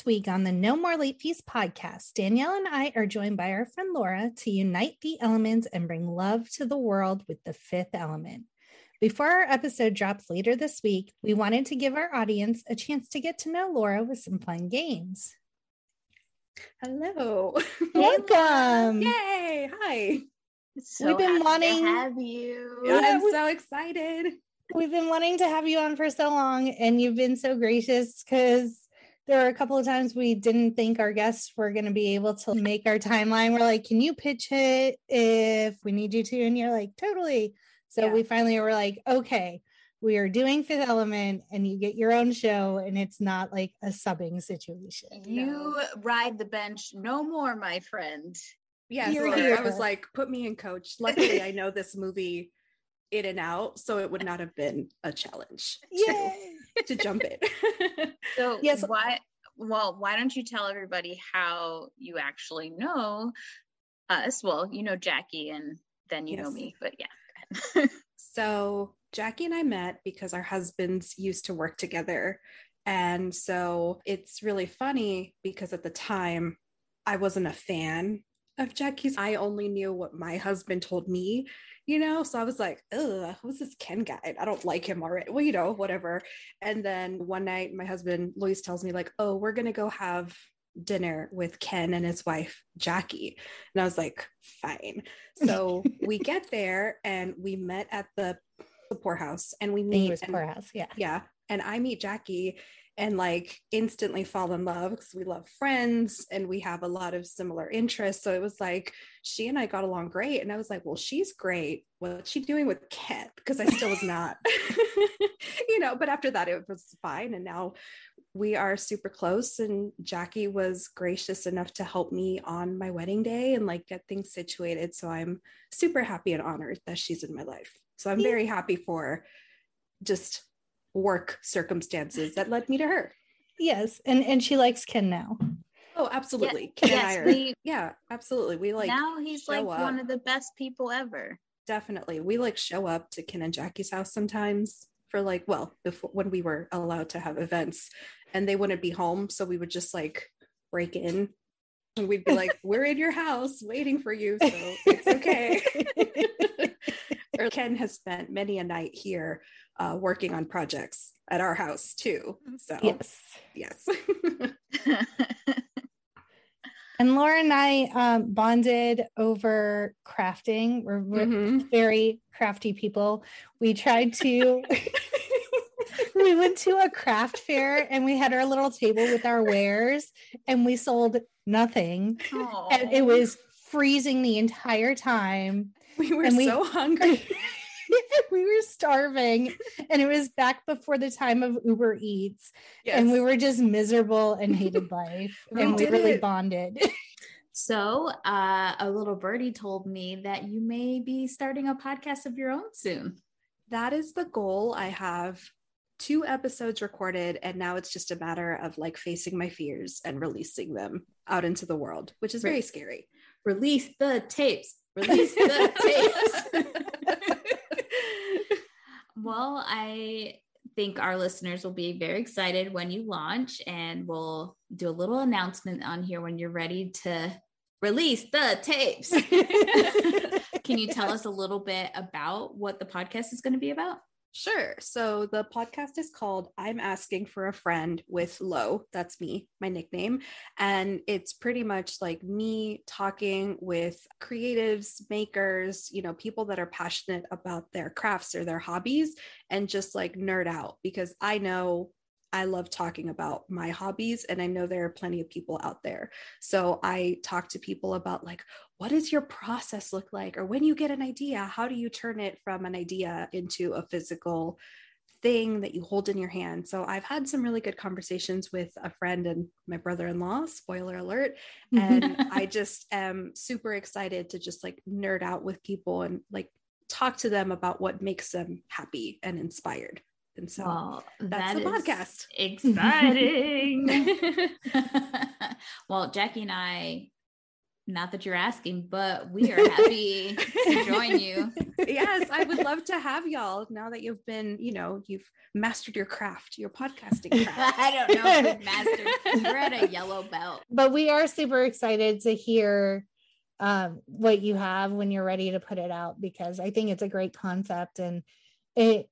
This week on the No More Late Fees podcast, Danielle and I are joined by our friend Laura to unite the elements and bring love to the world with the fifth element. Before our episode drops later this week, we wanted to give our audience a chance to get to know Laura with some fun games. Hello. Welcome. Yay. Hi. So We've been wanting- to have you. Yeah, I'm we- so excited. We've been wanting to have you on for so long, and you've been so gracious because there are a couple of times we didn't think our guests were going to be able to make our timeline. We're like, can you pitch it if we need you to? And you're like, totally. So Yeah. we finally were like, okay, we are doing Fifth Element, and you get your own show, and it's not like a subbing situation. You ride the bench no more, my friend. Yeah. You're so here. I was like, put me in coach. Luckily, I know this movie in and out, so it would not have been a challenge to, Yay. To jump in. So Yes. why well, why don't you tell everybody how you actually know us? Well, you know Jackie and then you know me, but yeah. So Jackie and I met because our husbands used to work together. And so it's really funny because at the time I wasn't a fan of Jackie's. I only knew what my husband told me, you know? So I was like, ugh, who's this Ken guy? I don't like him already. Well, you know, whatever. And then one night my husband, Luis, tells me, like, oh, we're going to go have dinner with Ken and his wife, Jackie. And I was like, fine. So we get there and we met at the, the poorhouse and we meet. and- Poorhouse. Yeah. yeah. And I meet Jackie and like instantly fall in love because we love friends and we have a lot of similar interests. So it was like she and I got along great. And I was like, well, she's great. What's she doing with Kent? Because I still was not, you know, but after that, it was fine. And now we are super close. And Jackie was gracious enough to help me on my wedding day and like get things situated. So I'm super happy and honored that she's in my life. So I'm very happy for just work circumstances that led me to her. Yes. And and she likes Ken now. Oh, absolutely. Ken and I yes, are, we yeah, absolutely. We like now he's like show one of the best people ever. definitely we like show up to Ken and Jackie's house sometimes for like well before when we were allowed to have events and they wouldn't be home so we would just like break in and we'd be like we're in your house waiting for you so it's okay or Ken has spent many a night here uh, working on projects at our house too so Yes. yes And Laura and I um, bonded over crafting. We're, we're Mhm. very crafty people. We tried to, we went to a craft fair and we had our little table with our wares and we sold nothing. And it was freezing the entire time. We were And we- so hungry we were starving and it was back before the time of Uber Eats. And we were just miserable and hated life. We and we really it. bonded. So, uh, a little birdie told me that you may be starting a podcast of your own soon. that is the goal. I have two episodes recorded, and now it's just a matter of like facing my fears and releasing them out into the world, which is very scary. Release the tapes. Release the tapes. well, I think our listeners will be very excited when you launch, and we'll do a little announcement on here when you're ready to release the tapes. Can you tell us a little bit about what the podcast is going to be about? Sure. So the podcast is called I'm Asking for a Friend with Lo. That's me, my nickname. And it's pretty much like me talking with creatives, makers, you know, people that are passionate about their crafts or their hobbies and just like nerd out because I know I love talking about my hobbies, and I know there are plenty of people out there. So I talk to people about like, what does your process look like? Or when you get an idea, how do you turn it from an idea into a physical thing that you hold in your hand? So I've had some really good conversations with a friend and my brother in law, spoiler alert. And I just am super excited to just like nerd out with people and like talk to them about what makes them happy and inspired. And so well, that's that the podcast. Exciting. well, Jackie and I, not that you're asking, but we are happy to join you. Yes, I would love to have y'all now that you've been, you know, you've mastered your craft, your podcasting craft. I don't know if we've mastered. We're at a yellow belt. But we are super excited to hear um, what you have when you're ready to put it out because I think it's a great concept and it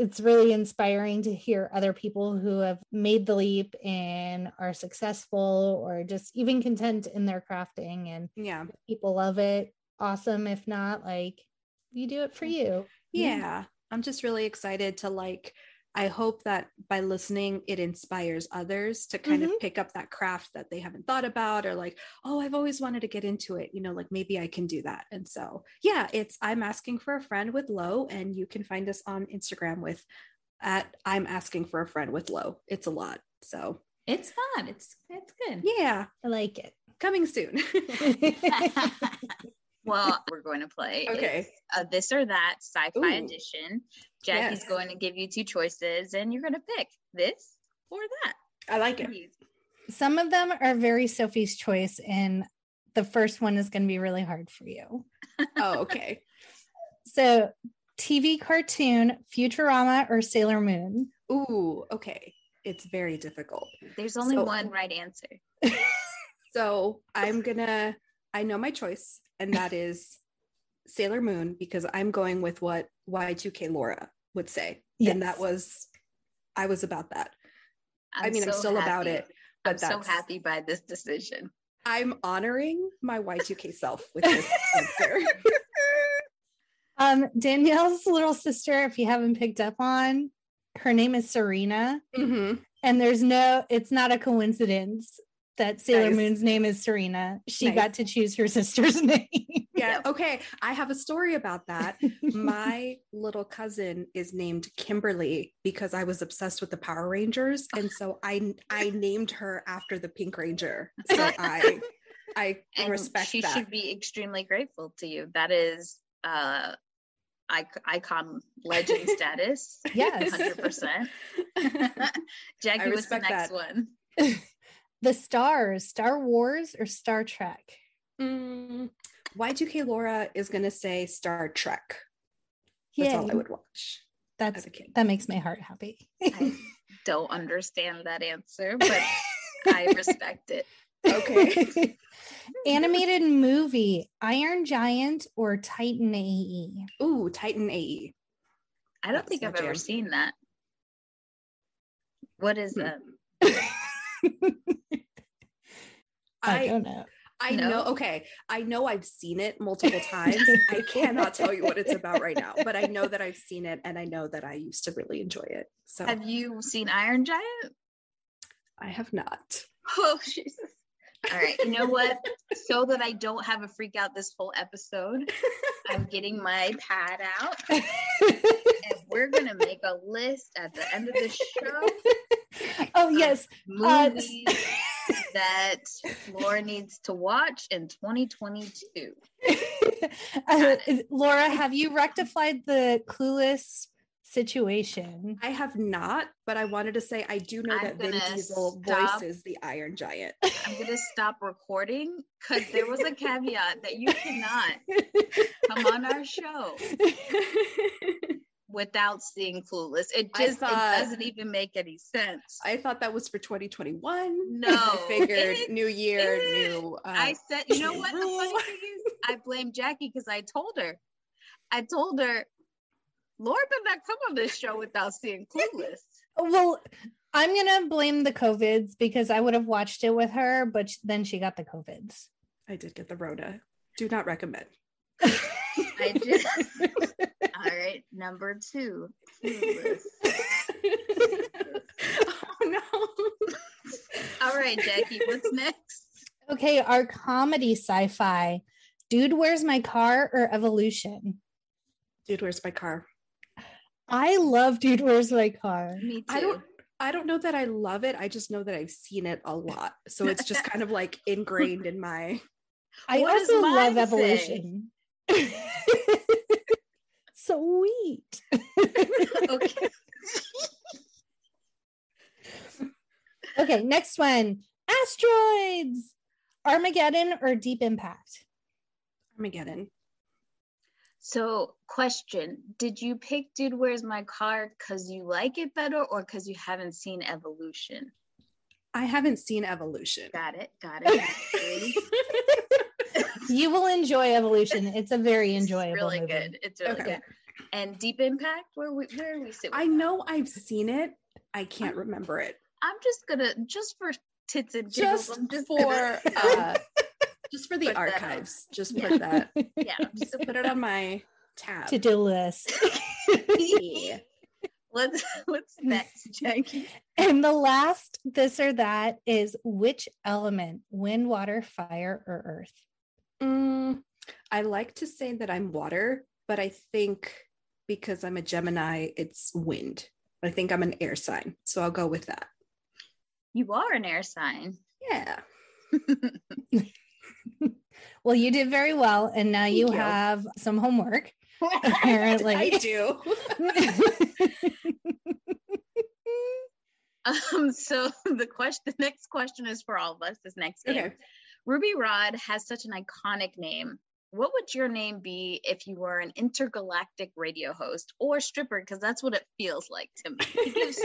it's really inspiring to hear other people who have made the leap and are successful or just even content in their crafting and yeah. people love it. Awesome. If not like you do it for you. Yeah, yeah. i'm just really excited to like I hope that by listening, it inspires others to kind mm-hmm. of pick up that craft that they haven't thought about, or like, oh, I've always wanted to get into it. You know, like maybe I can do that. And so, yeah, it's I'm asking for a friend with Lo, and you can find us on Instagram with at I'm asking for a friend with Lo. It's a lot. So it's fun. It's it's good. Yeah, I like it. Coming soon. well, we're going to play. Okay. A uh, this or that sci-fi Ooh. edition. Jackie's yes. going to give you two choices, and you're going to pick this or that. I like it. Some of them are very Sophie's choice, and the first one is going to be really hard for you. oh, okay. so, TV cartoon, Futurama, or Sailor Moon? Ooh, okay. It's very difficult. There's only so, one right answer. so, I'm going to, I know my choice and that is Sailor Moon because I'm going with what Y2K Laura would say. Yes. And that was, I was about that. I'm i mean, so I'm still happy. about it. But I'm so happy by this decision. I'm honoring my Y2K self with this answer. um, Danielle's little sister, if you haven't picked up on, her name is Serena. Mm-hmm. And there's no, it's not a coincidence that Sailor nice. Moon's name is Serena. She nice. got to choose her sister's name. yeah. Okay. I have a story about that. My little cousin is named Kimberly because I was obsessed with the Power Rangers. And so I I named her after the Pink Ranger. So I I and respect she that. should be extremely grateful to you. That is uh icon legend status. Yes. 100%. Jackie, what's the next that. one? The stars, Star Wars or Star Trek? Mm, Y2K Laura is going to say Star Trek. That's all I would watch. That's a kid. that makes my heart happy. I don't understand that answer, but I respect it. Okay. Animated movie, Iron Giant or Titan AE? Ooh, Titan AE. I don't That's think I've jam. ever seen that. What is hmm. that? I, I don't know. I no. know. Okay. I know I've seen it multiple times. I cannot tell you what it's about right now, but I know that I've seen it and I know that I used to really enjoy it. So have you seen Iron Giant? I have not. Oh, Jesus. All right. You know what? so that I don't have a freak out this whole episode, I'm getting my pad out. and we're going to make a list at the end of the show. Oh, yes. Movies. Uh, that Laura needs to watch in 2022. uh, Laura, have you rectified the clueless situation? I have not, but I wanted to say I do know I'm that Vin Diesel stop. voices the Iron Giant. I'm gonna stop recording because there was a caveat that you cannot come on our show without seeing Clueless. It just thought, it doesn't even make any sense. I thought that was for 2021. No, I figured it, new year, new. Uh, I said, you know what? The funny thing is, I blame Jackie because I told her, I told her, Laura did not come on this show without seeing Clueless. well, I'm gonna blame the COVIDs because I would have watched it with her, but then she got the COVIDs. I did get the Rona. Do not recommend. I did. All right, number two. oh no. All right, Jackie, what's next? Okay, our comedy sci-fi. Dude, where's my car or evolution? Dude, where's my car? I love Dude, where's my car? Me too. I don't I don't know that I love it. I just know that I've seen it a lot. So it's just kind of like ingrained in my I What also love say? evolution. Sweet. okay. Okay, next one. Asteroids. Armageddon or Deep Impact? Armageddon. So, question Did you pick Dude, Where's My Car because you like it better or because you haven't seen Evolution? I haven't seen Evolution. Got it. Got it. You will enjoy evolution. It's a very It's enjoyable. really movie. good. It's really Okay. good. And Deep Impact, where we where we sit. with I that? know I've seen it. I can't remember it. I'm just gonna just for tits and giggles. Just I'm just for gonna- uh just for the Put that on. archives. Just Yeah. put that. yeah. Just put it on my tab. To-do list. Yeah. What's what's next, Jackie? And the last this or that is which element? Wind, water, fire, or earth? Mm, I like to say that I'm water, but I think because I'm a Gemini, it's wind. I think I'm an air sign. So I'll go with that. You are an air sign. Yeah. Well, you did very well. And now you, you. have some homework. Apparently. I do. Um, so the question, the next question is for all of us. This next game, Okay. Ruby Rod has such an iconic name. What would your name be if you were an intergalactic radio host or stripper? Because that's what it feels like to me. He gives,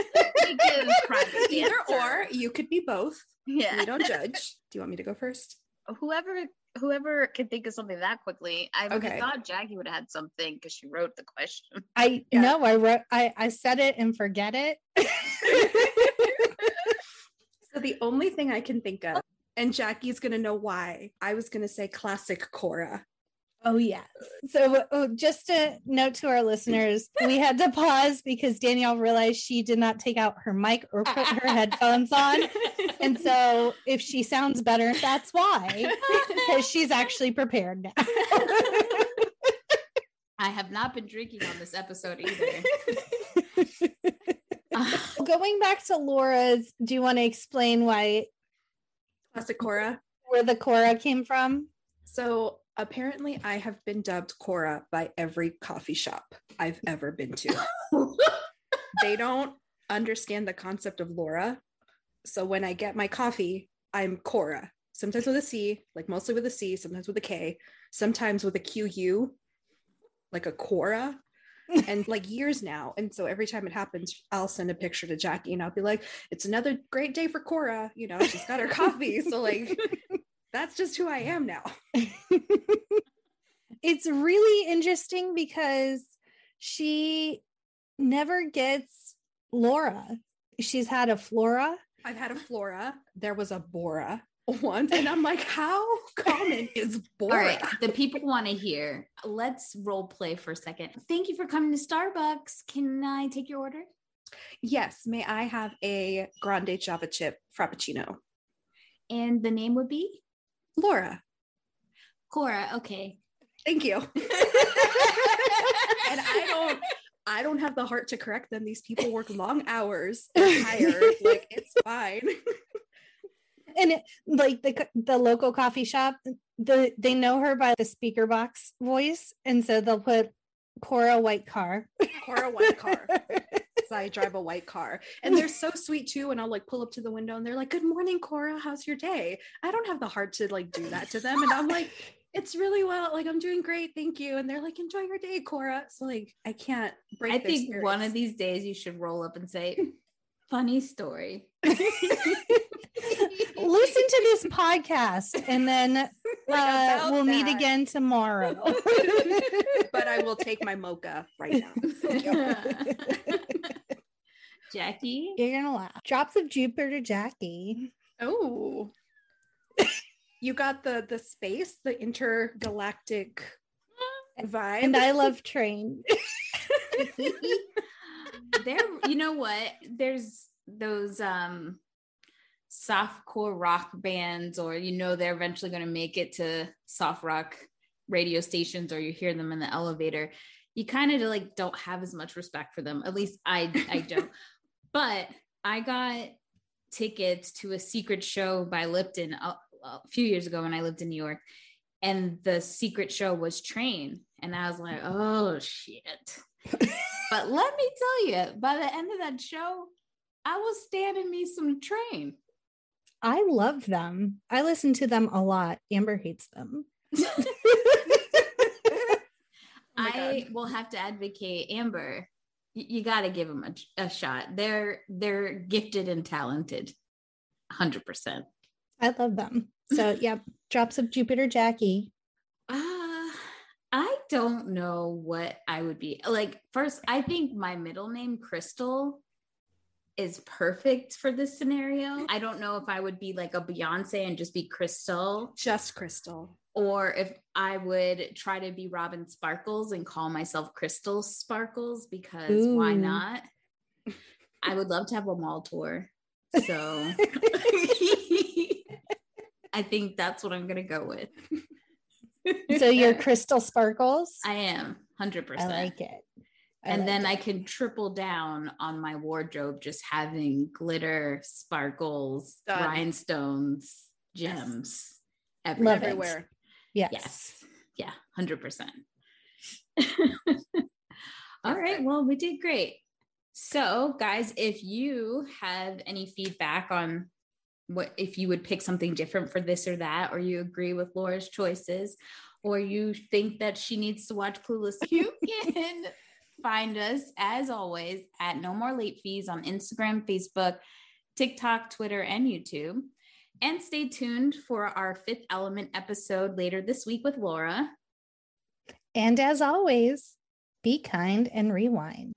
he gives Either or, you could be both. yeah. We don't judge. Do you want me to go first? Whoever whoever could think of something that quickly. I Okay. thought Jackie would have had something because she wrote the question. I Yeah. know I wrote I, I said it and forget it. So the only thing I can think of, and Jackie's gonna know why, I was gonna say classic Cora. Oh, yes. So, oh, just a note to our listeners we had to pause because Danielle realized she did not take out her mic or put her headphones on. And so, if she sounds better, that's why, because she's actually prepared now. I have not been drinking on this episode either. Going back to Laura's, do you want to explain why classic Cora. where the Cora came from? So apparently, I have been dubbed Cora by every coffee shop I've ever been to. they don't understand the concept of Laura. So when I get my coffee, I'm Cora. Sometimes with a C, like mostly with a C, sometimes with a K, sometimes with a QU, like a Cora. and like years now. And so every time it happens, I'll send a picture to Jackie and I'll be like, it's another great day for Cora. You know, she's got her coffee. So like that's just who I am now. it's really interesting because she never gets Laura. She's had a Flora. I've had a Flora. There was a Bora once. And I'm like, how common is Bora? All right, the people want to hear. Let's role play for a second. Thank you for coming to Starbucks. Can I take your order? Yes. May I have a grande Java chip frappuccino? And the name would be Laura. Cora. Okay. Thank you. and I don't I don't have the heart to correct them. These people work long hours. Tired. like it's fine. and it, like the the local coffee shop the they know her by the speaker box voice and so they'll put Cora white car Cora white car. So I drive a white car. And they're so sweet too. And I'll like pull up to the window and they're like, Good morning, Cora. How's your day? I don't have the heart to like do that to them. And I'm like, it's really well. Like I'm doing great, thank you. And they're like, enjoy your day, Cora. So like I can't break. I their think one of these days you should roll up and say, "Funny story." listen to this podcast and then uh, we'll meet again tomorrow but I will take my mocha right now. Thank you. Jackie. you're gonna laugh drops of jupiter jackie Oh. You got the the space, the intergalactic vibe. and i love train there, you know what? There's those um softcore rock bands or you know they're eventually going to make it to soft rock radio stations or you hear them in the elevator you kind of like don't have as much respect for them at least i i don't but i got tickets to a secret show by lipton a, a few years ago when i lived in new york and the secret show was train and i was like oh shit but let me tell you by the end of that show i was standing me some train I love them. I listen to them a lot. Amber hates them. oh I will have to advocate Amber. You, got to give them a, a, shot. They're they're gifted and talented. 100%. I love them. So, yeah, drops of Jupiter Jackie. Uh I don't know what I would be. Like first, I think my middle name Crystal is perfect for this scenario. I don't know if I would be like a Beyonce and just be Crystal. Just Crystal. Or if I would try to be Robin Sparkles and call myself Crystal Sparkles because Ooh. why not? I would love to have a mall tour. So I think that's what I'm going to go with. so you're Crystal Sparkles? I am 100%. I like it and like then it. I can triple down on my wardrobe, just having glitter, sparkles, Done. rhinestones, gems yes. everywhere. everywhere. Yes. Yes. Yeah, 100%. All right. Well, we did great. So, guys, if you have any feedback on what if you would pick something different for this or that, or you agree with Laura's choices, or you think that she needs to watch Clueless, you can find us as always at No More Late Fees on Instagram, Facebook, TikTok, Twitter, and YouTube. And stay tuned for our fifth element episode later this week with Laura. And as always, be kind and rewind.